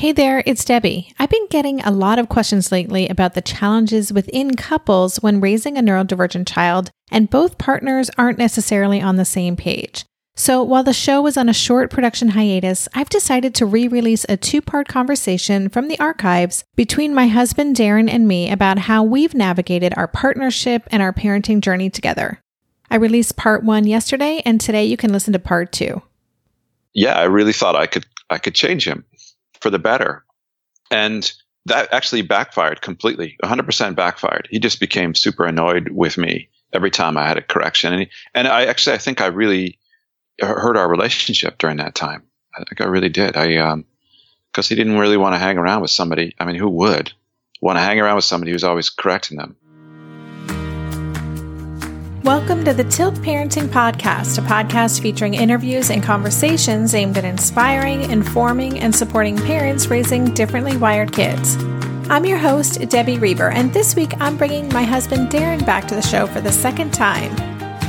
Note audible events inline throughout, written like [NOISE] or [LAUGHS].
Hey there, it's Debbie. I've been getting a lot of questions lately about the challenges within couples when raising a neurodivergent child, and both partners aren't necessarily on the same page. So, while the show was on a short production hiatus, I've decided to re release a two part conversation from the archives between my husband Derin and me about how we've navigated our partnership and our parenting journey together. I released part one yesterday, and today you can listen to part two. Yeah, I really thought I could I could change him for the better, and that actually backfired completely. 100% backfired. He just became super annoyed with me every time I had a correction, and he, and I actually I think I really hurt our relationship during that time. I think I really did. I um because he didn't really want to hang around with somebody. I mean, who would want to hang around with somebody who's always correcting them? Welcome to the Tilt Parenting Podcast, a podcast featuring interviews and conversations aimed at inspiring, informing, and supporting parents raising differently wired kids. I'm your host, Debbie Reber, and this week I'm bringing my husband Derin back to the show for the second time.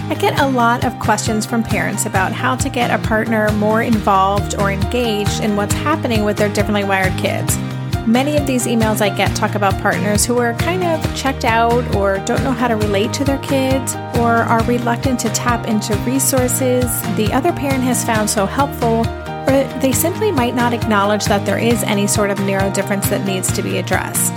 I get a lot of questions from parents about how to get a partner more involved or engaged in what's happening with their differently wired kids. Many of these emails I get talk about partners who are kind of checked out or don't know how to relate to their kids or are reluctant to tap into resources the other parent has found so helpful, or they simply might not acknowledge that there is any sort of neurodifference that needs to be addressed.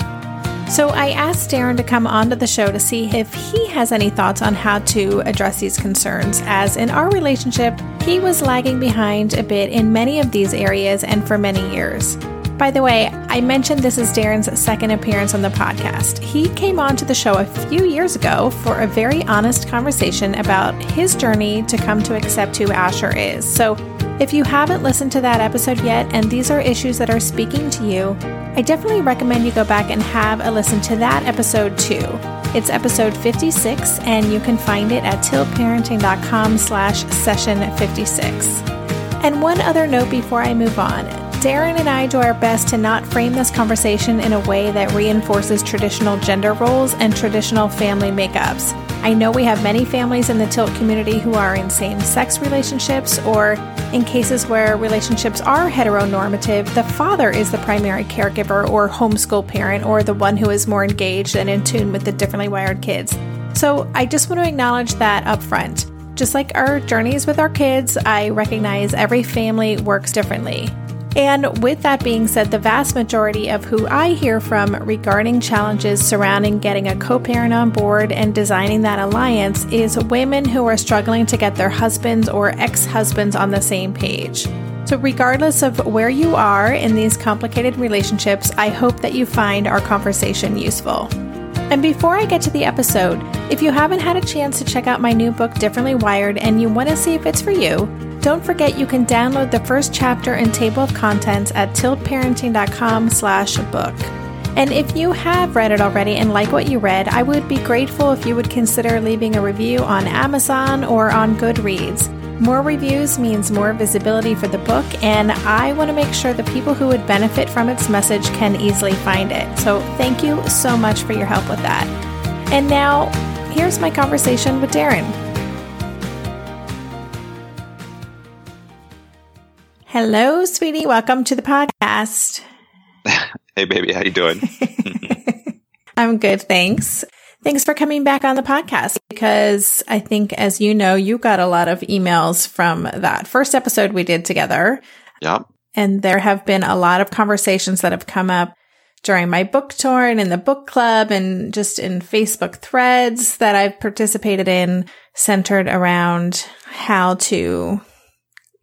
So I asked Derin to come onto the show to see if he has any thoughts on how to address these concerns, as in our relationship, he was lagging behind a bit in many of these areas and for many years. By the way, I mentioned this is Derin's second appearance on the podcast. He came onto the show a few years ago for a very honest conversation about his journey to come to accept who Asher is. So if you haven't listened to that episode yet and these are issues that are speaking to you, I definitely recommend you go back and have a listen to that episode too. It's episode 56 and you can find it at tiltparenting.com slash session 56. And one other note before I move on. Derin and I do our best to not frame this conversation in a way that reinforces traditional gender roles and traditional family makeups. I know we have many families in the Tilt community who are in same sex relationships, or in cases where relationships are heteronormative, the father is the primary caregiver or homeschool parent, or the one who is more engaged and in tune with the differently wired kids. So I just want to acknowledge that up front. Just like our journeys with our kids, I recognize every family works differently. And with that being said, the vast majority of who I hear from regarding challenges surrounding getting a co parent on board and designing that alliance is women who are struggling to get their husbands or ex husbands on the same page. So, regardless of where you are in these complicated relationships, I hope that you find our conversation useful. And before I get to the episode, if you haven't had a chance to check out my new book, Differently Wired, and you want to see if it's for you, don't forget you can download the first chapter and table of contents at tiltparenting.com slash book. And if you have read it already and like what you read, I would be grateful if you would consider leaving a review on Amazon or on Goodreads. More reviews means more visibility for the book, and I want to make sure the people who would benefit from its message can easily find it. So, thank you so much for your help with that. And now, here's my conversation with Derin. Hello, sweetie. Welcome to the podcast. [LAUGHS] hey, baby. How you doing? [LAUGHS] I'm good, thanks. Thanks for coming back on the podcast because I think, as you know, you got a lot of emails from that first episode we did together. Yep. And there have been a lot of conversations that have come up during my book tour and in the book club and just in Facebook threads that I've participated in centered around how to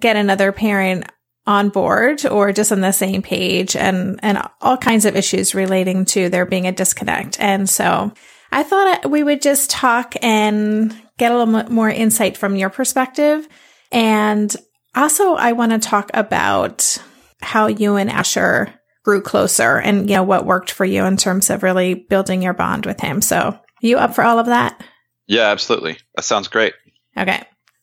get another parent on board or just on the same page and, and all kinds of issues relating to there being a disconnect. And so I thought we would just talk and get a little more insight from your perspective. And also, I want to talk about how you and Asher grew closer and, you know, what worked for you in terms of really building your bond with him. So, you up for all of that? Yeah, absolutely. That sounds great. Okay.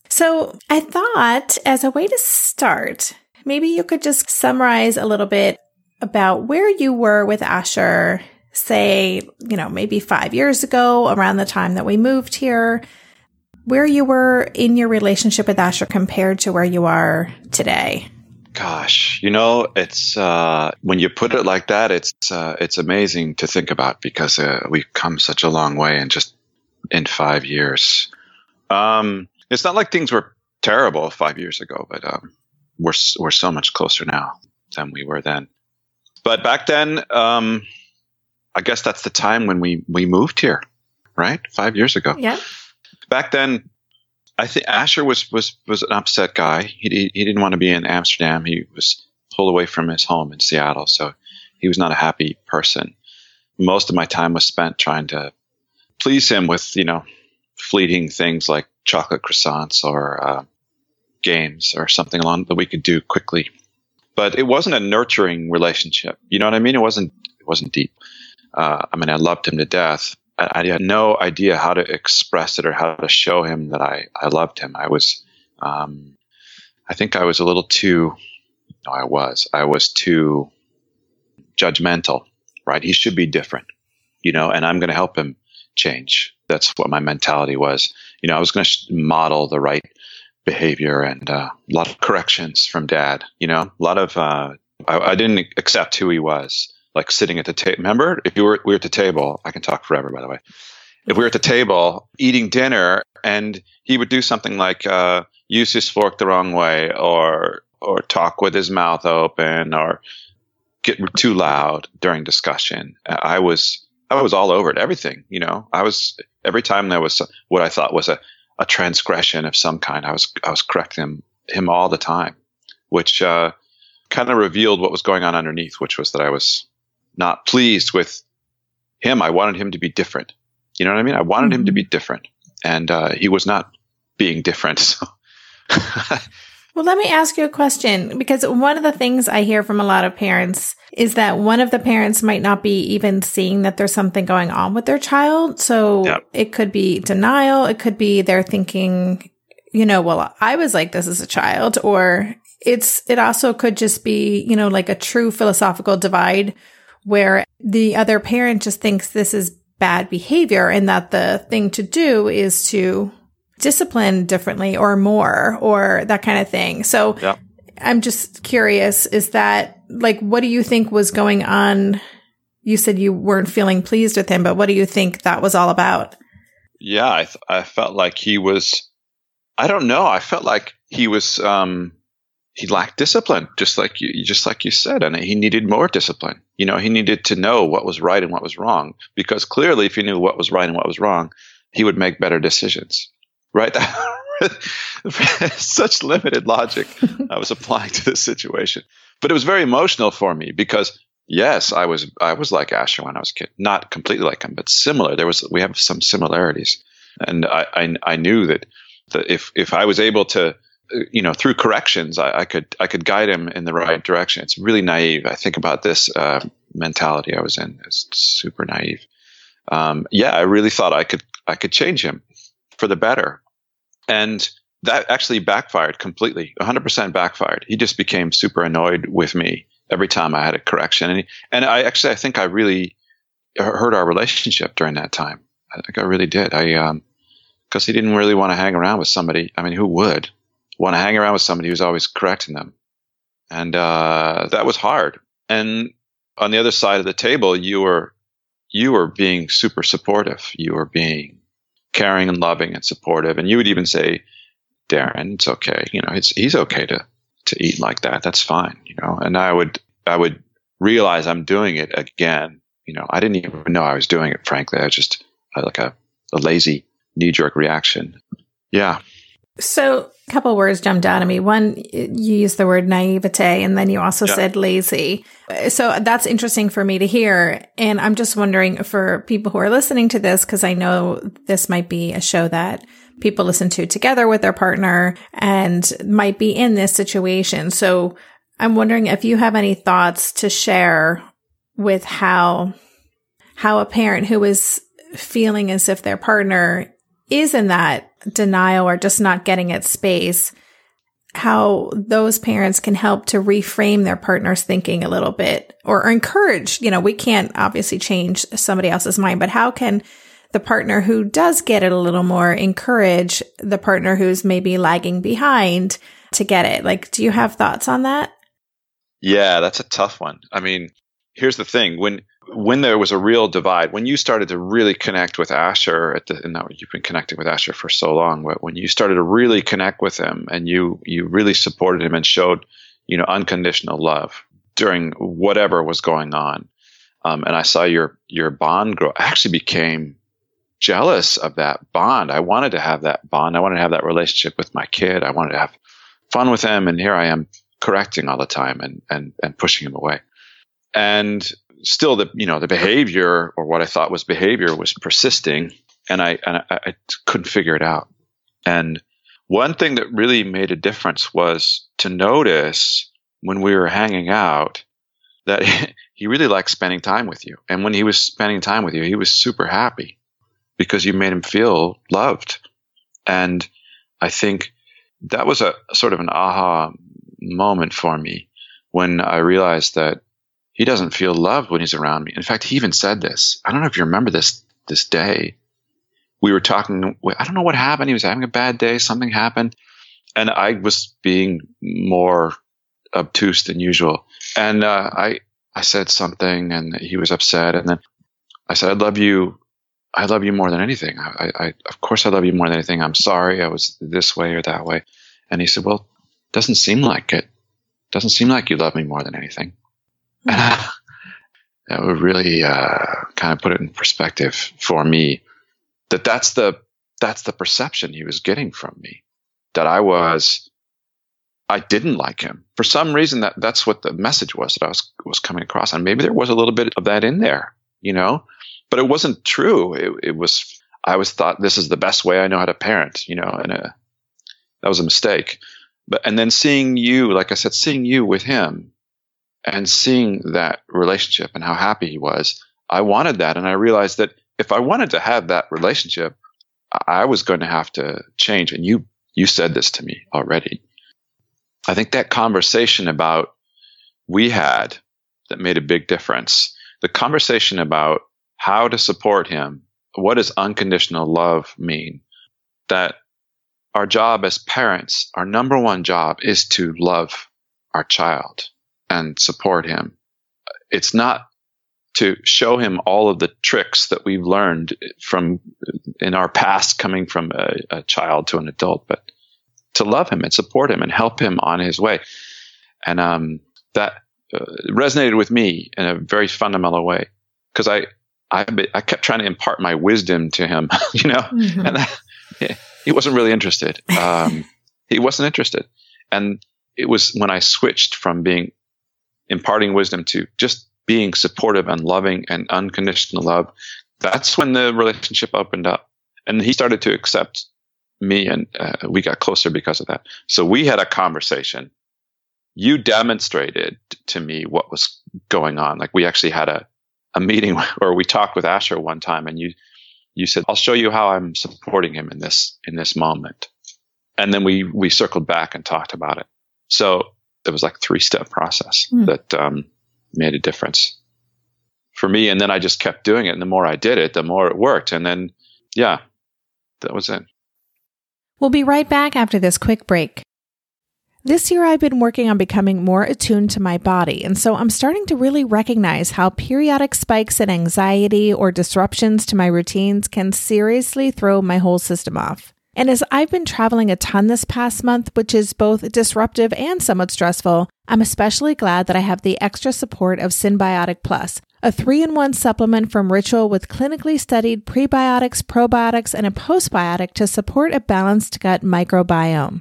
So, I thought as a way to start, maybe you could just summarize a little bit about where you were with Asher say, you know, maybe five years ago, around the time that we moved here, where you were in your relationship with Asher compared to where you are today. Gosh, you know, it's uh, when you put it like that, it's uh, it's amazing to think about because uh, we've come such a long way in just in five years. Um, it's not like things were terrible five years ago, but um, we're we're so much closer now than we were then. But back then, um, I guess that's the time when we we moved here, right? Five years ago. Yeah. Back then, I think Asher was was was an upset guy. He he didn't want to be in Amsterdam. He was pulled away from his home in Seattle, so he was not a happy person. Most of my time was spent trying to please him with you know fleeting things like chocolate croissants or uh, games or something along that we could do quickly. But it wasn't a nurturing relationship. You know what I mean? It wasn't. It wasn't deep. Uh, I mean, I loved him to death. I, I, had no idea how to express it or how to show him that I, I loved him. I was, um, I think I was a little too, no, I was, I was too judgmental, right? He should be different, you know, and I'm going to help him change. That's what my mentality was. You know, I was going to model the right behavior and uh, a lot of corrections from dad, you know, a lot of, uh, I, I didn't accept who he was like sitting at the table. Remember, if you were we were at the table, I can talk forever. By the way, if we were at the table eating dinner, and he would do something like uh, use his fork the wrong way, or or talk with his mouth open, or get too loud during discussion, I was I was all over it. Everything, you know, I was every time there was what I thought was a a transgression of some kind. I was I was correcting him him all the time, which uh, kind of revealed what was going on underneath, which was that I was not pleased with him. I wanted him to be different. You know what I mean? I wanted mm-hmm. him to be mm-hmm. different, and uh, he was not being different. [LAUGHS] So. Well, let me ask you a question because one of the things I hear from a lot of parents is that one of the parents might not be even seeing that there's something going on with their child. So yep. it could be denial. It could be they're thinking, you know, well, I was like this as a child, or it's, it also could just be, you know, like a true philosophical divide where the other parent just thinks this is bad behavior and that the thing to do is to discipline differently or more or that kind of thing. So yeah. I'm just curious, is that like, what do you think was going on? You said you weren't feeling pleased with him, but what do you think that was all about? Yeah, I, th- I felt like he was, I don't know. I felt like he was, um, he lacked discipline, just like you, just like you said, and he needed more discipline. You know, he needed to know what was right and what was wrong, because clearly, if he knew what was right and what was wrong, he would make better decisions. Right? [LAUGHS] Such limited logic I was applying to this situation, but it was very emotional for me because yes, I was I was like Asher when I was a kid, not completely like him, but similar. There was we have some similarities, and I I, I knew that that if if I was able to you know, through corrections, I, I, could I could guide him in the right direction. It's really naive. I think about this uh, mentality I was in. It's super naive. Um, yeah, I really thought I could I could change him for the better, and that actually backfired completely. 100% backfired. He just became super annoyed with me every time I had a correction, and he, and I actually I think I really hurt our relationship during that time. I think I really did. I um because he didn't really want to hang around with somebody. I mean, who would? want to hang around with somebody who's always correcting them. And uh, that was hard. And on the other side of the table, you were you were being super supportive. You were being caring and loving and supportive. And you would even say, Derin, it's okay. You know, it's he's okay to to eat like that. That's fine. You know. And I would I would realize I'm doing it again. You know, I didn't even know I was doing it. Frankly, I was just uh, like a, a lazy knee jerk reaction. Yeah. So a couple words jumped out at me. One, you used the word naivete and then you also yeah. said lazy. So that's interesting for me to hear. And I'm just wondering for people who are listening to this, because I know this might be a show that people listen to together with their partner and might be in this situation. So I'm wondering if you have any thoughts to share with how, how a parent who is feeling as if their partner is in that denial or just not getting its space, how those parents can help to reframe their partner's thinking a little bit or encourage, you know, we can't obviously change somebody else's mind, but how can the partner who does get it a little more encourage the partner who's maybe lagging behind to get it? Like, do you have thoughts on that? Yeah, that's a tough one. I mean, here's the thing: when when there was a real divide, when you started to really connect with Asher, at the, and now you've been connecting with Asher for so long, but when you started to really connect with him and you you really supported him and showed you know unconditional love during whatever was going on, um, and I saw your your bond grow, I actually became jealous of that bond. I wanted to have that bond. I wanted to have that relationship with my kid. I wanted to have fun with him, and here I am correcting all the time and and and pushing him away. And still, the you know the behavior or what I thought was behavior was persisting, and I and I, I couldn't figure it out. And one thing that really made a difference was to notice when we were hanging out that [LAUGHS] he really liked spending time with you. And when he was spending time with you, he was super happy because you made him feel loved. And I think that was a sort of an aha moment for me when I realized that he doesn't feel loved when he's around me. In fact, he even said this. I don't know if you remember this this day. We were talking. I don't know what happened. He was having a bad day. Something happened, and I was being more obtuse than usual. And uh, I I said something, and he was upset. And then I said, "I love you. I love you more than anything. I, I of course I love you more than anything. I'm sorry I was this way or that way." And he said, "Well, doesn't seem like it. Doesn't seem like you love me more than anything. [LAUGHS] that would really uh, kind of put it in perspective for me. That that's the that's the perception he was getting from me. That I was, I didn't like him for some reason. That that's what the message was that I was was coming across, and maybe there was a little bit of that in there, you know, but it wasn't true. It, it was I was thought this is the best way I know how to parent, you know, and a, uh, that was a mistake but and then seeing you, like I said, seeing you with him and seeing that relationship and how happy he was, I wanted that. And I realized that if I wanted to have that relationship, I was going to have to change. And you, you said this to me already. I think that conversation about we had that made a big difference. The conversation about how to support him. What does unconditional love mean? That our job as parents, our number one job is to love our child and support him. It's not to show him all of the tricks that we've learned from in our past coming from a, a child to an adult, but to love him and support him and help him on his way. And um, that uh, resonated with me in a very fundamental way because I, I, I kept trying to impart my wisdom to him, [LAUGHS] you know, mm-hmm. and that, he wasn't really interested. Um, he wasn't interested. And it was when I switched from being imparting wisdom to just being supportive and loving and unconditional love. That's when the relationship opened up and he started to accept me and uh, we got closer because of that. So we had a conversation. You demonstrated to me what was going on. Like we actually had a, a meeting [LAUGHS] where we talked with Asher one time and you you said, I'll show you how I'm supporting him in this, in this moment. And then we, we circled back and talked about it. So it was like three step process mm. that, um, made a difference for me. And then I just kept doing it. And the more I did it, the more it worked. And then, yeah, that was it. We'll be right back after this quick break. This year, I've been working on becoming more attuned to my body, and so I'm starting to really recognize how periodic spikes in anxiety or disruptions to my routines can seriously throw my whole system off. And as I've been traveling a ton this past month, which is both disruptive and somewhat stressful, I'm especially glad that I have the extra support of Synbiotic Plus, a three in one supplement from Ritual with clinically studied prebiotics, probiotics, and a postbiotic to support a balanced gut microbiome.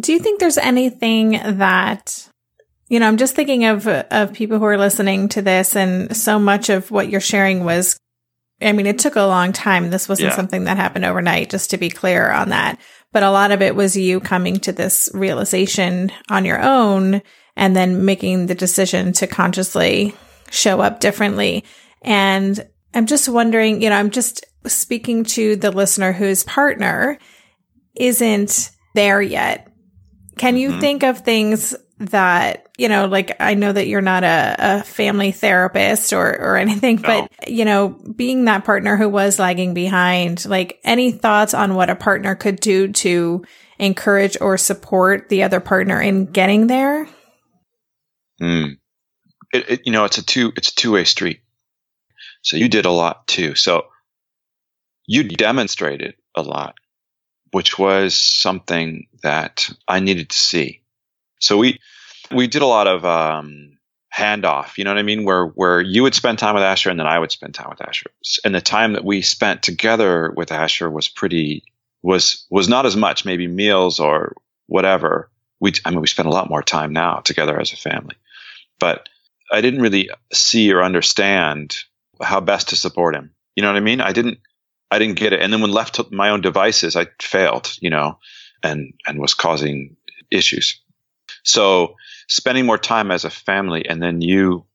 Do you think there's anything that you know, I'm just thinking of of people who are listening to this and so much of what you're sharing was I mean, it took a long time. This wasn't yeah. something that happened overnight, just to be clear on that. But a lot of it was you coming to this realization on your own and then making the decision to consciously show up differently. And I'm just wondering, you know, I'm just speaking to the listener whose partner isn't there yet. Can you mm-hmm. think of things that, you know, like I know that you're not a, a family therapist or, or anything, no. but, you know, being that partner who was lagging behind, like any thoughts on what a partner could do to encourage or support the other partner in getting there? Hmm. It, it, you know, it's a two, it's a two way street. So you did a lot too. So you demonstrated a lot, which was something that I needed to see. So we we did a lot of um, handoff. You know what I mean? Where where you would spend time with Asher and then I would spend time with Asher. And the time that we spent together with Asher was pretty was was not as much. Maybe meals or whatever. We I mean we spend a lot more time now together as a family, but I didn't really see or understand how best to support him. You know what I mean? I didn't I didn't get it. And then when left to my own devices, I failed. You know, and and was causing issues. So spending more time as a family and then you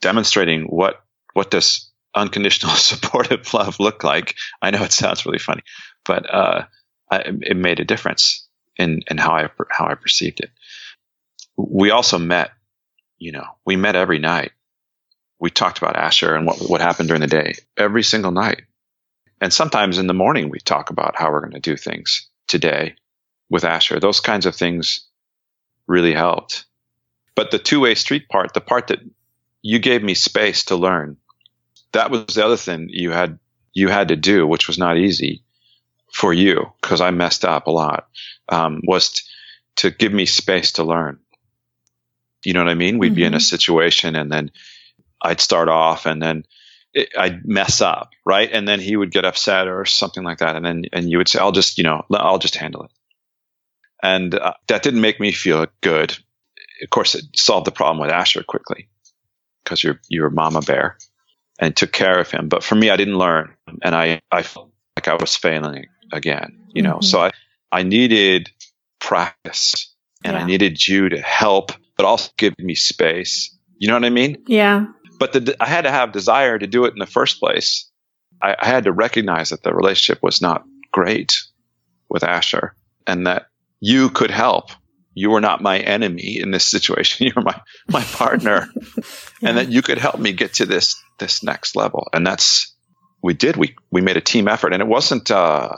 demonstrating what, what does unconditional [LAUGHS] supportive love look like? I know it sounds really funny, but, uh, I, it made a difference in, in how I, how I perceived it. We also met, you know, we met every night. We talked about Asher and what, what happened during the day every single night. And sometimes in the morning, we talk about how we're going to do things today with Asher. Those kinds of things really helped. But the two way street part, the part that you gave me space to learn, that was the other thing you had you had to do, which was not easy for you because I messed up a lot. Um, was t- to give me space to learn. You know what I mean? We'd mm-hmm. be in a mm-hmm. situation, and then I'd start off, and then it, I'd mess up, right? And then he would get upset or something like that, and then and you would say, "I'll just, you know, I'll just handle it." And uh, that didn't make me feel good. Of course, it solved the problem with Asher quickly because you're, you're mama bear and took care of him. But for me, I didn't learn and I, I felt like I was failing again, you know, mm-hmm. so I, I needed practice and yeah. I needed you to help, but also give me space. You know what I mean? Yeah. But the, I had to have desire to do it in the first place. I, I had to recognize that the relationship was not great with Asher and that you could help. You were not my enemy in this situation. [LAUGHS] You were my, my partner [LAUGHS] yeah. and that you could help me get to this, this next level. And that's, we did, we, we made a team effort and it wasn't, uh,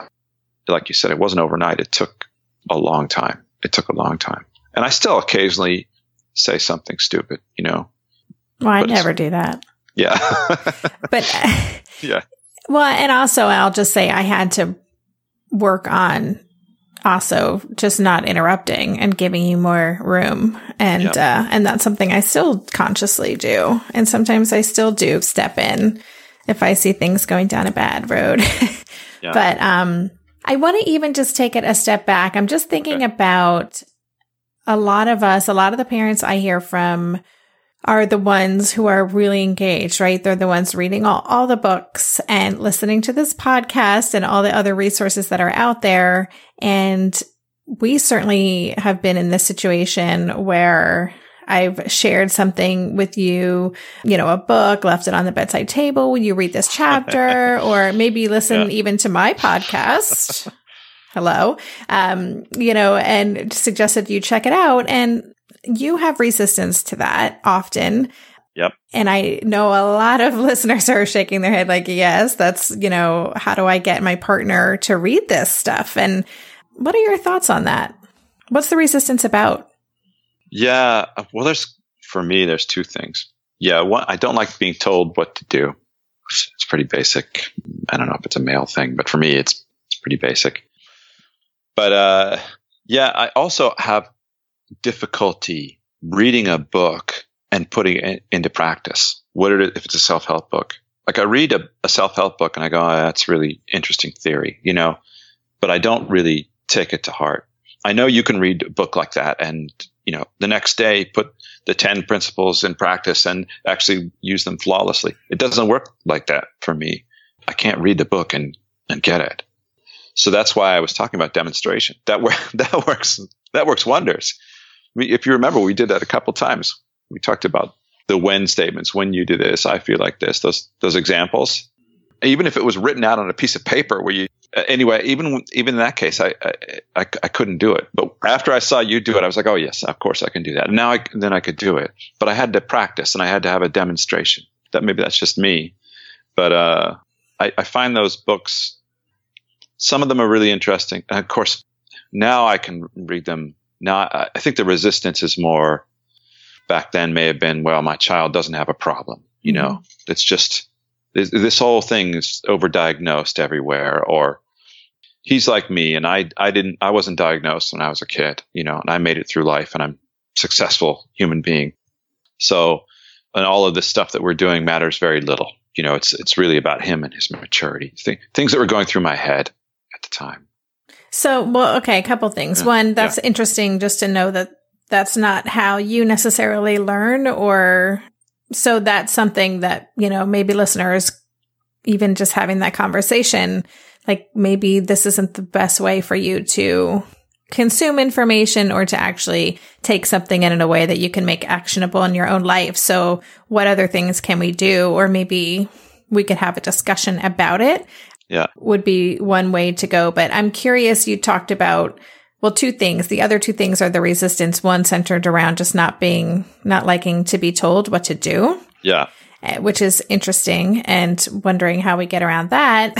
like you said, it wasn't overnight. It took a long time. It took a long time. And I still occasionally say something stupid, you know. Well, I never do that. Yeah. [LAUGHS] but [LAUGHS] yeah. Well, and also I'll just say I had to work on also just not interrupting and giving you more room and yep. uh, and that's something I still consciously do and sometimes I still do step in if I see things going down a bad road [LAUGHS] yeah. but um I want to even just take it a step back I'm just thinking okay. about a lot of us a lot of the parents I hear from are the ones who are really engaged, right? They're the ones reading all, all the books and listening to this podcast and all the other resources that are out there. And we certainly have been in this situation where I've shared something with you, you know, a book, left it on the bedside table. You read this chapter? [LAUGHS] or maybe listen yeah. even to my podcast. [LAUGHS] Hello. Um, you know, and suggested you check it out. And you have resistance to that often. Yep. And I know a lot of [LAUGHS] listeners are shaking their head like, yes, that's, you know, how do I get my partner to read this stuff? And what are your thoughts on that? What's the resistance about? Yeah. Well, there's, for me, there's two things. Yeah. One, I don't like being told what to do. It's pretty basic. I don't know if it's a male thing, but for me, it's, it's pretty basic. But, uh, yeah, I also have difficulty reading a book and putting it into practice. What it, if it's a self help book? Like I read a, a self help book and I go, oh, that's really interesting theory, you know, but I don't really take it to heart. I know you can read a book like that and, you know, the next day put the 10 principles in practice and actually use them flawlessly. It doesn't work like that for me. I can't read the book and, and get it. So that's why I was talking about demonstration. That, [LAUGHS] that works, that works wonders if you remember, we did that a couple times. We talked about the when statements. When you do this, I feel like this. Those those examples. Even if it was written out on a piece of paper, where you anyway, even even in that case, I, I, I I couldn't do it. But after I saw you do it, I was like, oh yes, of course I can do that. And now I, then I could do it. But I had to practice and I had to have a demonstration. That maybe that's just me, but uh, I, I find those books. Some of them are really interesting. And of course, now I can read them now, I, think the resistance is more back then may have been, well, my child doesn't have a problem. You know, mm-hmm. it's just this, this whole thing is overdiagnosed everywhere, or he's like me, and I, I didn't, I wasn't diagnosed when I was a kid, you know, and I made it through life, and I'm successful human being. So, and all of this stuff that we're doing matters very little. You know, it's it's really about him and his maturity. Th- things that were going through my head at the time. So, well, okay, a couple things. Yeah. One, that's yeah. interesting just to know that that's not how you necessarily learn or so that's something that, you know, maybe listeners even just having that conversation, like maybe this isn't the best way for you to consume information or to actually take something in in a way that you can make actionable in your own life. So what other things can we do? Or maybe we could have a discussion about it yeah. would be one way to go. But I'm curious, you talked about, well, two things. The other two things are the resistance, one centered around just not being, not liking to be told what to do. Yeah. Eh, which is interesting and wondering how we get around that.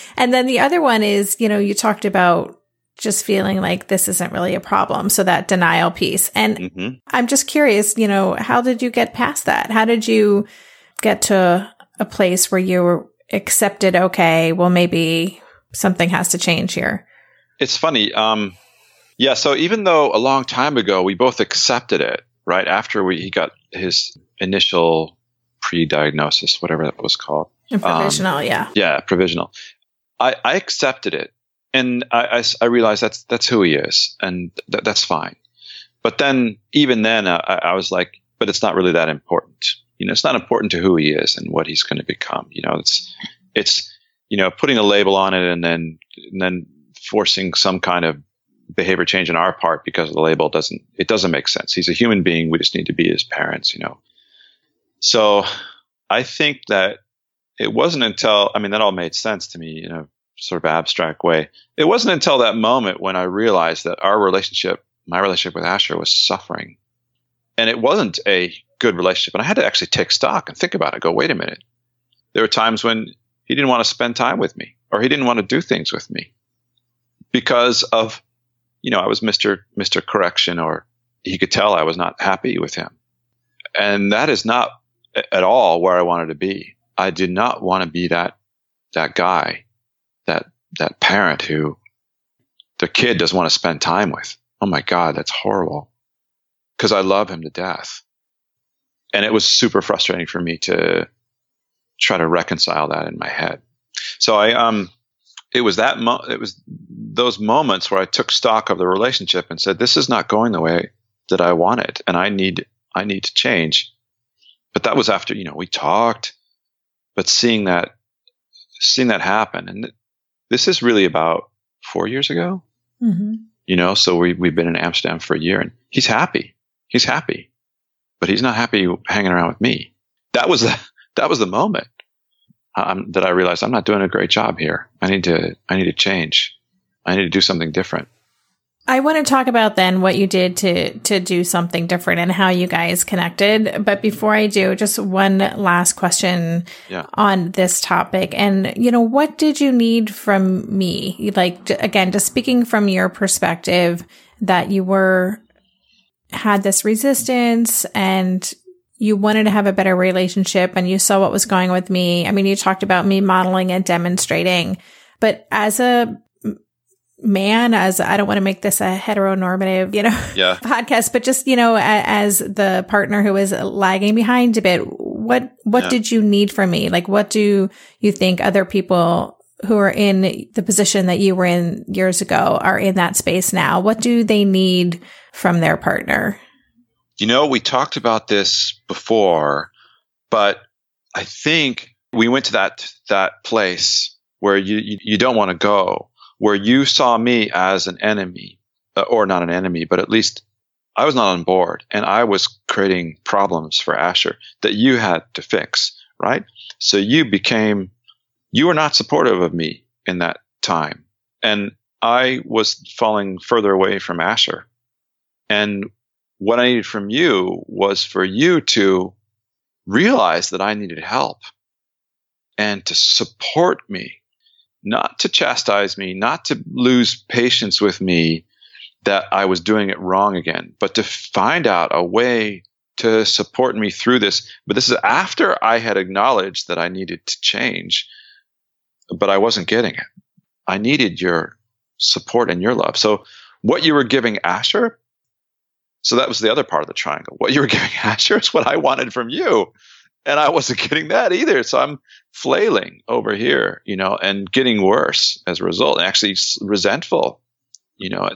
[LAUGHS] and then the other one is, you know, you talked about just feeling like this isn't really a problem. So that denial piece. And mm-hmm. I'm just curious, you know, how did you get past that? How did you get to a place where you were accepted, okay, well, maybe something has to change here? It's funny. Um, yeah. So even though a long time ago we both accepted it, right after we he got his initial pre-diagnosis, whatever that was called, provisional, um, yeah, yeah, provisional. I, I accepted it, and I, I, I, realized that's that's who he is, and th- that's fine. But then, even then, I, I was like, but it's not really that important you know, it's not important to who he is and what he's going to become. You know, it's, it's, you know, putting a label on it and then, and then forcing some kind of behavior change on our part because of the label doesn't, it doesn't make sense. He's a human being. We just need to be his parents, you know. So I think that it wasn't until, I mean, that all made sense to me in a sort of abstract way. It wasn't until that moment when I realized that our relationship, my relationship with Asher was suffering. And it wasn't a good relationship. And I had to actually take stock and think about it. Go, wait a minute. There were times when he didn't want to spend time with me or he didn't want to do things with me. because of, you know, I was Mr. Mr. Correction or he could tell I was not happy with him. And that is not at all where I wanted to be. I did not want to be that, that guy, that, that parent who the kid doesn't want to spend time with. Oh my God, that's horrible. Cause I love him to death. And it was super frustrating for me to try to reconcile that in my head. So I, um, it was that, mo- it was those moments where I took stock of the relationship and said, this is not going the way that I want it And I need, I need to change. But that was after, you know, we talked, but seeing that, seeing that happen. And this is really about four years ago, mm-hmm. you know, so we, we've been in Amsterdam for a year and he's happy. He's happy, but he's not happy hanging around with me. That was the, [LAUGHS] that was the moment um, that I realized I'm not doing a great job here. I need to, I need to change. I need to do something different. I want to talk about then what you did to to do something different and how you guys connected. But before I do, just one last question yeah. on this topic. And you know, what did you need from me? Like again, just speaking from your perspective that you were had this resistance and you wanted to have a better relationship and you saw what was going with me. I mean, you talked about me modeling and demonstrating, but as a man as I don't want to make this a heteronormative, you know, yeah. [LAUGHS] podcast, but just, you know, as the partner who is lagging behind a bit, what, what yeah. did you need from me? Like, what do you think other people who are in the position that you were in years ago are in that space now? What do they need from their partner? You know, we talked about this before, but I think we went to that, that place where you, you, you don't want to go where you saw me as an enemy, uh, or not an enemy, but at least I was not on board and I was creating problems for Asher that you had to fix, right? So you became, you were not supportive of me in that time. And I was falling further away from Asher. And what I needed from you was for you to realize that I needed help and to support me not to chastise me, not to lose patience with me that I was doing it wrong again, but to find out a way to support me through this. But this is after I had acknowledged that I needed to change, but I wasn't getting it. I needed your support and your love. So what you were giving Asher, so that was the other part of the triangle. What you were [LAUGHS] giving Asher is what I wanted from you and I wasn't getting that either. So I'm flailing over here, you know, and getting worse as a result, actually resentful, you know,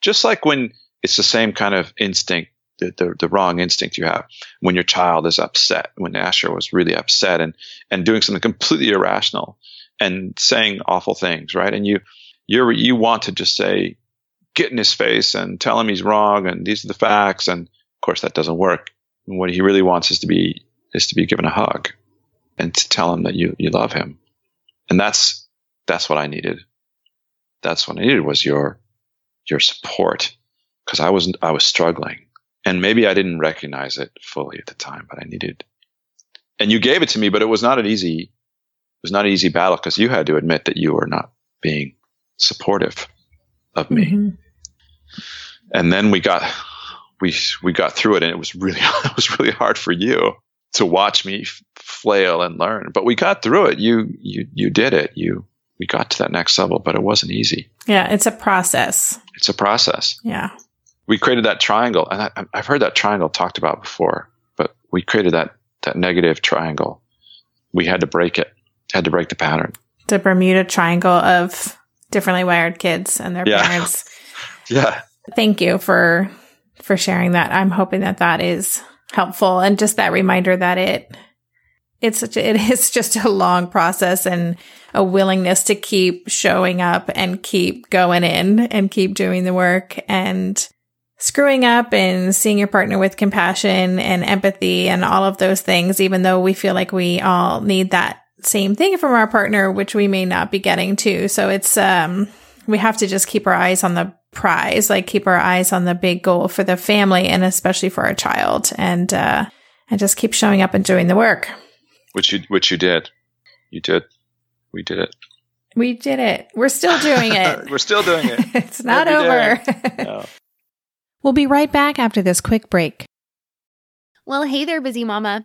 just like when it's the same kind of instinct, the, the, the, wrong instinct you have when your child is upset, when Asher was really upset and, and doing something completely irrational and saying awful things, right? And you, you're, you want to just say, get in his face and tell him he's wrong and these are the facts. And of course that doesn't work. And what he really wants is to be is to be given a hug and to tell him that you, you love him. And that's, that's what I needed. That's what I needed was your, your support because I wasn't, I was struggling and maybe I didn't recognize it fully at the time, but I needed, and you gave it to me, but it was not an easy, was not an easy battle because you had to admit that you were not being supportive of me. Mm-hmm. And then we got, we, we got through it and it was really, [LAUGHS] it was really hard for you to watch me flail and learn. But we got through it. You you you did it. You we got to that next level, but it wasn't easy. Yeah, it's a process. It's a process. Yeah. We created that triangle, and I, I've heard that triangle talked about before. But we created that that negative triangle. We had to break it. Had to break the pattern. The Bermuda Triangle of differently wired kids and their yeah. parents. [LAUGHS] yeah. Thank you for for sharing that. I'm hoping that that is helpful and just that reminder that it it's such a, [LAUGHS] it is just a long process and a willingness to keep showing up and keep going in and keep doing the work and screwing up and seeing your partner with compassion and empathy and all of those things even though we feel like we all need that same thing from our partner which we may not be getting to so it's um we have to just keep our eyes on the prize, like keep our eyes on the big goal for the family and especially for our child and, uh, and just keep showing up and doing the work. Which you, which you did. You did. We did it. We did it. We're still doing it. [LAUGHS] We're still doing it. [LAUGHS] it's not over. No. [LAUGHS] We'll be right back after this quick break. Well, hey there, busy mama.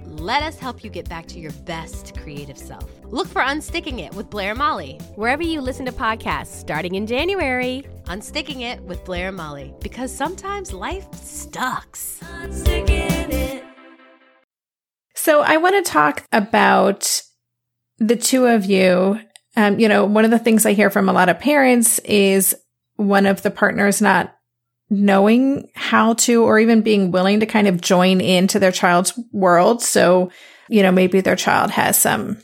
Let us help you get back to your best creative self. Look for Unsticking It with Blair and Molly. Wherever you listen to podcasts, starting in January. Unsticking It with Blair and Molly. Because sometimes life sucks. So, I want to talk about the two of you um, you know, one of the things I hear from a lot of parents is one of the partners not knowing how to or even being willing to kind of join into their child's world. So, you know, maybe their child has some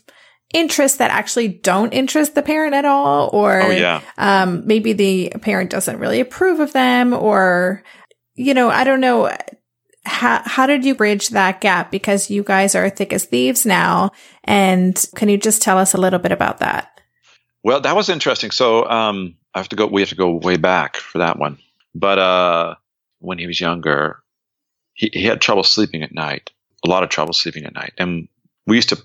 interests that actually don't interest the parent at all, or oh, yeah. um, maybe the parent doesn't really approve of them, or, you know, I don't know. How, how did you bridge that gap? Because you guys are thick as thieves now. And can you just tell us a little bit about that? Well, that was interesting. So um, I have to go. We have to go way back for that one. But uh, when he was younger, he, he had trouble sleeping at night. A lot of trouble sleeping at night, and we used to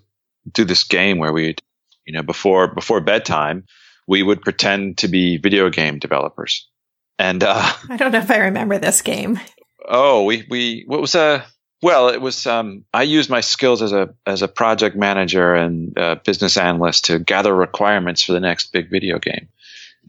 do this game where we'd, you know, before before bedtime, we would pretend to be video game developers. And uh, [LAUGHS] I don't know if I remember this game. Oh, we we what was a uh, well, it was. Um, I used my skills as a as a project manager and uh, business analyst to gather requirements for the next big video game,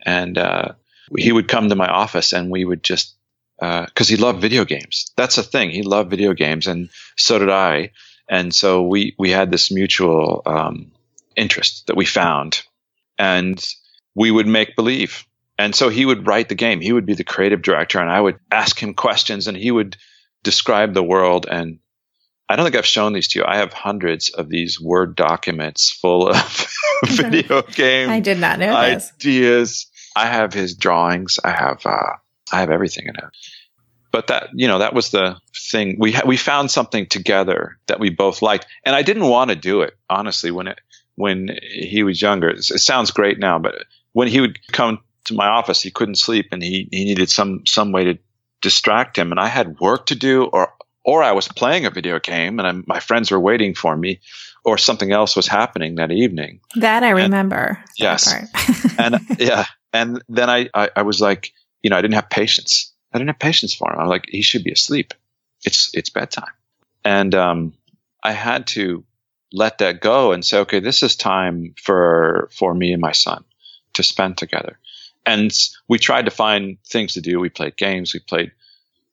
and uh, he would come to my office and we would just because uh, he loved video games. That's a thing. He loved video games, and so did I. And so we we had this mutual um, interest that we found, and we would make believe. And so he would write the game. He would be the creative director, and I would ask him questions, and he would describe the world and I don't think I've shown these to you. I have hundreds of these Word documents full of [LAUGHS] [LAUGHS] video game I did not know ideas. This. I have his drawings. I have uh, I have everything in it. But that you know that was the thing. We ha- we found something together that we both liked, and I didn't want to do it honestly when it when he was younger. It, it sounds great now, but when he would come to my office, he couldn't sleep, and he he needed some some way to distract him and I had work to do or or I was playing a video game and I'm, my friends were waiting for me or something else was happening that evening. That I remember. And, yes. [LAUGHS] and yeah. And then I, I, I, was like, you know, I didn't have patience. I didn't have patience for him. I'm like, he should be asleep. It's, it's bedtime. And, um, I had to let that go and say, okay, this is time for, for me and my son to spend together and we tried to find things to do. We played games. We played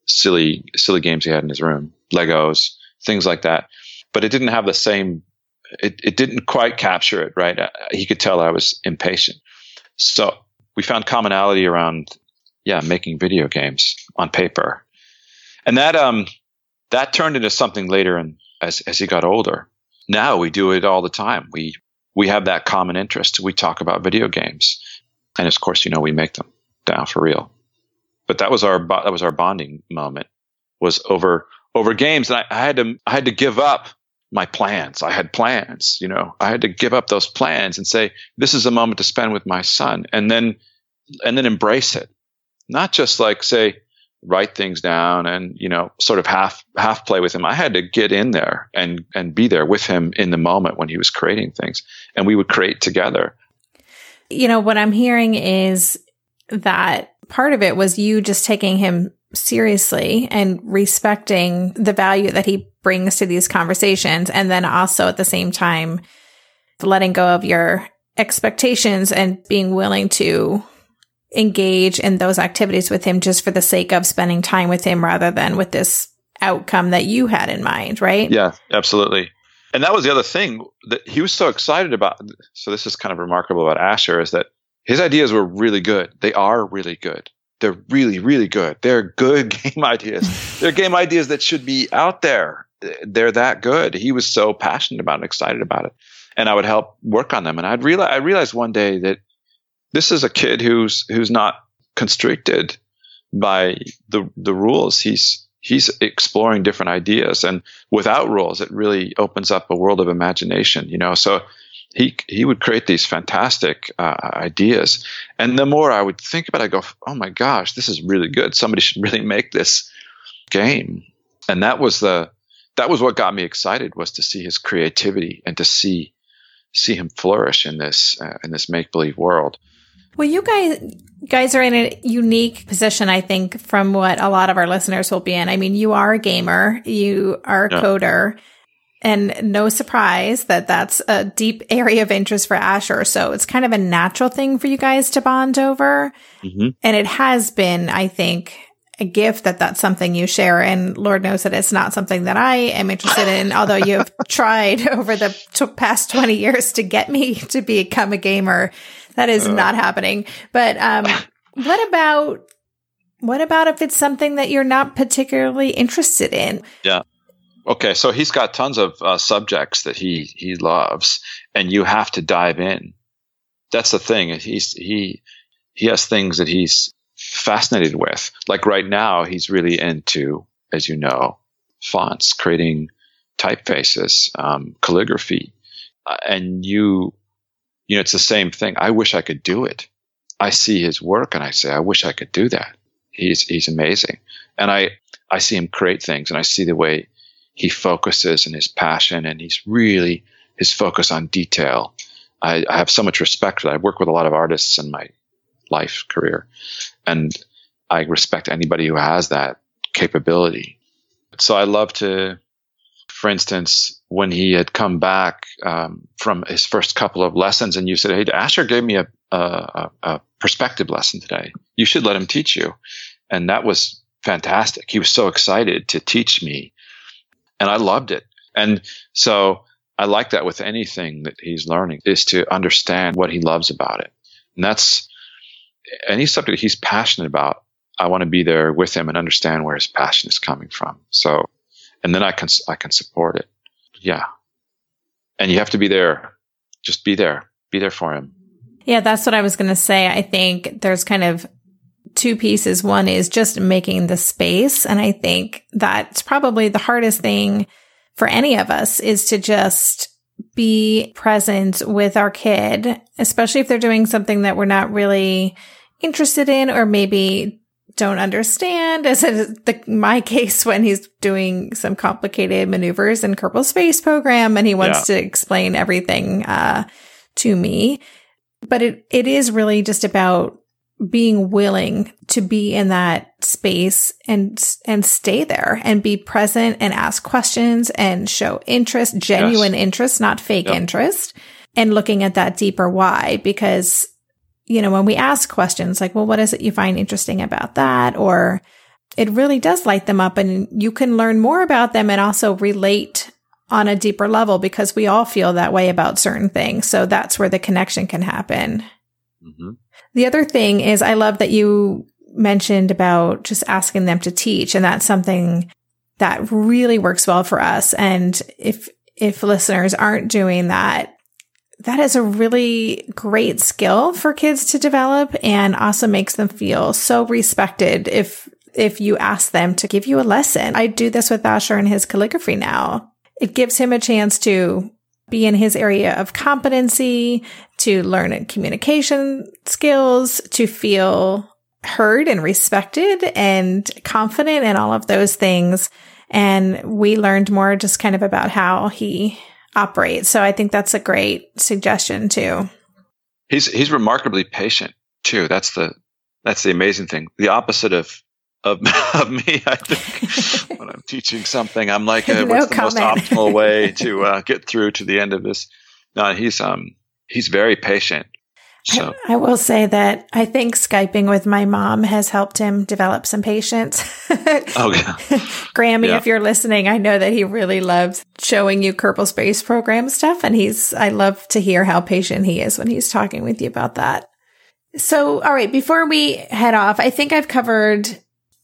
silly, silly games he had in his room, Legos, things like that. But it didn't have the same. It, it didn't quite capture it, right? Uh, he could tell I was impatient. So we found commonality around, yeah, making video games on paper, and that um that turned into something later. And as as he got older, now we do it all the time. We we have that common interest. We talk about video games and of course, you know, we make them down for real. But that was our that was our bonding moment was over over games, and I, I had to I had to give up my plans. I had plans, you know. I had to give up those plans and say, "This is a moment to spend with my son," and then and then embrace it, not just like say write things down and you know sort of half half play with him i had to get in there and and be there with him in the moment when he was creating things and we would create together you know what i'm hearing is that part of it was you just taking him seriously and respecting the value that he brings to these conversations and then also at the same time letting go of your expectations and being willing to engage in those activities with him just for the sake of spending time with him rather than with this outcome that you had in mind, right? Yeah, absolutely. And that was the other thing that he was so excited about. So this is kind of remarkable about Asher is that his ideas were really good. They are really good. They're really, really good. They're good [LAUGHS] game ideas. They're game ideas that should be out there. They're that good. He was so passionate about it, excited about it. And I would help work on them. And I'd realize, I realized one day that this is a kid who's who's not constricted by the the rules. He's he's exploring different ideas, and without rules, it really opens up a world of imagination. You know, so he he would create these fantastic uh, ideas, and the more I would think about, it, I go, oh my gosh, this is really good. Somebody should really make this game, and that was the that was what got me excited was to see his creativity and to see see him flourish in this uh, in this make believe world. Well, you guys guys are in a unique position, I think, from what a lot of our listeners will be in. I mean, you are a gamer, you are a yeah. coder, and no surprise that that's a deep [LAUGHS] area of interest for Asher. So it's kind of a natural thing for you guys to bond over. Mm-hmm. And it has been, I think, a gift that that's something you share. And Lord knows that it's not something that I am interested in, [LAUGHS] although you've tried [LAUGHS] over the t- past 20 years to get me to become a gamer. That is uh, not happening. But um, what about what about if it's something that you're not particularly interested in? Yeah. Okay, so he's got tons of uh, subjects that he he loves, and you have to dive in. That's the thing. He's he he has things that he's fascinated with. Like right now, he's really into, as you know, fonts, creating typefaces, um, calligraphy, uh, and you you know, it's the same thing. I wish I could do it. I see his work and I say, I wish I could do that. He's, he's amazing. And I, I see him create things and I see the way he focuses and his passion and he's really his focus on detail. I, I have so much respect for that. I've worked with a lot of artists in my life career and I respect anybody who has that capability. So I love to, for instance, when he had come back um, from his first couple of lessons, and you said, "Hey, Asher gave me a, a, a, perspective lesson today. You should let him teach you," and that was fantastic. He was so excited to teach me, and I loved it. And so I like that with anything that he's learning is to understand what he loves about it, and that's any subject he's passionate about. I want to be there with him and understand where his passion is coming from. So and then I can I can support it. Yeah, and you have to be there. Just be there. Be there for him. Yeah, that's what I was going to say. I think there's kind of two pieces. One is just making the space, and I think that's probably the hardest thing for any of us is to just be present with our kid, especially if they're doing something that we're not really interested in or maybe don't understand, as in the, my [LAUGHS] case when he's doing some complicated maneuvers in Kerbal Space Program and he wants yeah. to explain everything uh, to me. But it, it is really just about being willing to be in that space and and stay there and be present and ask questions and show interest, genuine yes. interest, not fake yep. interest, and looking at that deeper why because you know, when we ask questions like, well, what is it you find interesting about that? Or it really does light them up and you can learn more about them and also relate on a deeper level because we all feel that way about certain things. So that's where the connection can happen. Mm-hmm. The other thing is I love that you mentioned about just asking them to teach. And that's something that really works well for us. And if, if listeners aren't doing that, that is a really great skill for kids to develop and also makes them feel so respected if if you ask them to give you a lesson. I do this with Asher and his calligraphy now. It gives him a chance to be in his area of competency, to learn communication skills, to feel heard and respected and confident and all of those things. And we learned more just kind of about how he operates. So I think that's a great suggestion too. He's he's remarkably patient too. That's the that's the amazing thing. The opposite of of, [LAUGHS] of me, I think, [LAUGHS] when I'm teaching something, I'm like, [LAUGHS] uh, No what's the most optimal way to uh, get through to the end of this? No, he's um he's very patient. So I will say that I think Skyping with my mom has helped him develop some patience. oh yeah, [LAUGHS] Grammy, Yeah. if you're listening, I know that he really loves showing you Kerbal Space Program stuff. And he's, I love to hear how patient he is when he's talking with you about that. So, all right, before we head off, I think I've covered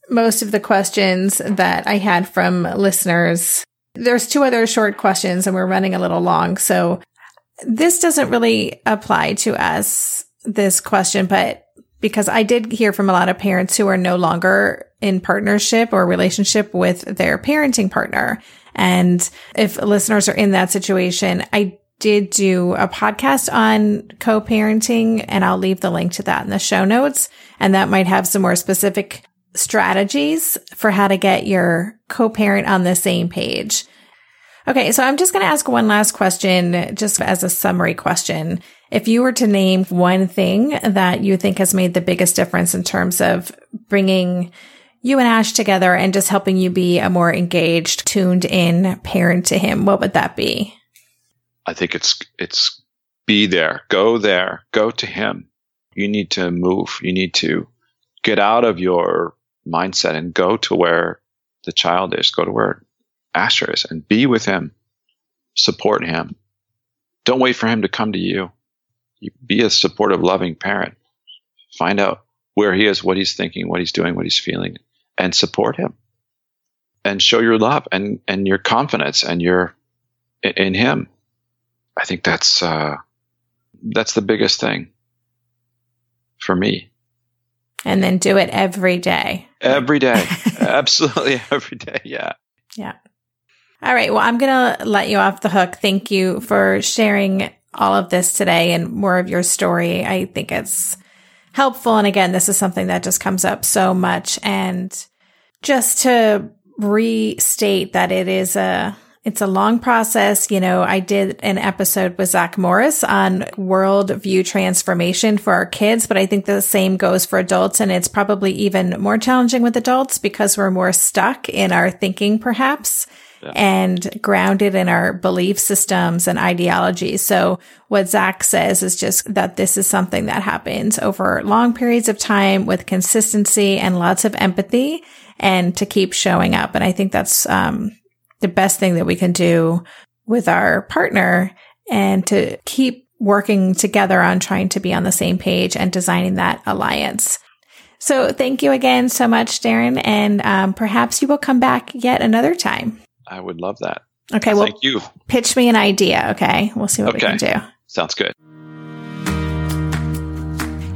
most of the questions that I had from listeners. There's two other short questions and we're running a little long. So this doesn't really apply to us, this question, but because I did hear from a lot of parents who are no longer in partnership or relationship with their parenting partner. And if listeners are in that situation, I did do a podcast on co-parenting and I'll leave the link to that in the show notes. And that might have some more specific strategies for how to get your co-parent on the same page. Okay, so I'm just going to ask one last question, just as a summary question. If you were to name one thing that you think has made the biggest difference in terms of bringing you and Ash together and just helping you be a more engaged, tuned in parent to him, what would that be? I think it's it's be there, go there, go to him. You need to move. You need to get out of your mindset and go to where the child is. Go to where And be with him. Support him. Don't wait for him to come to you. You be a supportive, loving parent. Find out where he is, what he's thinking, what he's doing, what he's feeling, and support him. And show your love and, and your confidence and your in- in him. I think that's uh, that's the biggest thing for me. And then do it every day. Every day, [LAUGHS] absolutely every day. Yeah. Yeah. All right. Well, I'm going to let you off the hook. Thank you for sharing all of this today and more of your story. I think it's helpful. And again, this is something that just comes up so much. And just to restate that it is a, it's a long process. You know, I did an episode with Zach Morris on world view transformation for our kids, but I think the same goes for adults. And it's probably even more challenging with adults because we're more stuck in our thinking, perhaps. And grounded in our belief systems and ideologies. So what Zach says is just that this is something that happens over long periods of time with consistency and lots of empathy and to keep showing up. And I think that's, um, the best thing that we can do with our partner and to keep working together on trying to be on the same page and designing that alliance. So thank you again so much, Derin. And um, perhaps you will come back yet another time. I would love that. Okay. Well, Thank you. pitch me an idea. Okay. We'll see what we can do. Sounds good.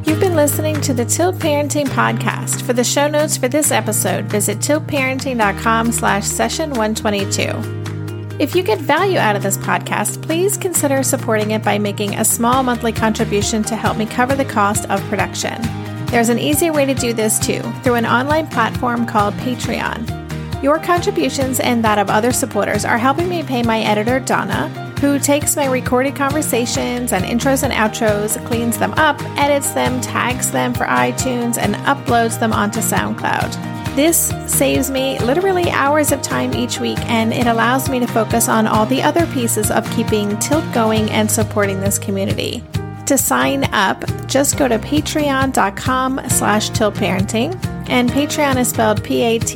You've been listening to the Tilt Parenting Podcast. For the show notes for this episode, visit tiltparenting.com slash session 122. If you get value out of this podcast, please consider supporting it by making a small monthly contribution to help me cover the cost of production. There's an easier way to do this too, through an online platform called Patreon. Your contributions and that of other supporters are helping me pay my editor, Donna, who takes my recorded conversations and intros and outros, cleans them up, edits them, tags them for iTunes, and uploads them onto SoundCloud. This saves me literally hours of time each week, and it allows me to focus on all the other pieces of keeping Tilt going and supporting this community. To sign up, just go to patreon.com slash tiltparenting, and Patreon is spelled P-A-T-R-E-O-N.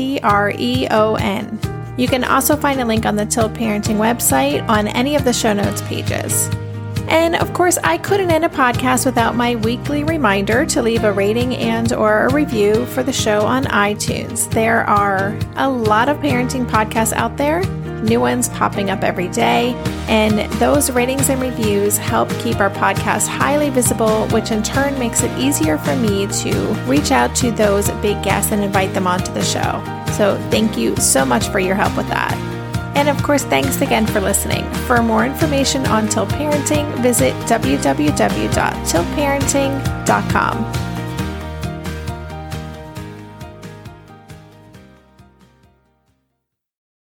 You can also find a link on the Tilt Parenting website on any of the show notes pages. And of course, I couldn't end a podcast without my weekly reminder to leave a rating and or a review for the show on iTunes. There are a lot of parenting podcasts out there, new ones popping up every day. And those ratings and reviews help keep our podcast highly visible, which in turn makes it easier for me to reach out to those big guests and invite them onto the show. So thank you so much for your help with that. And of course, thanks again for listening. For more information on Tilt Parenting, visit www.tiltparenting.com.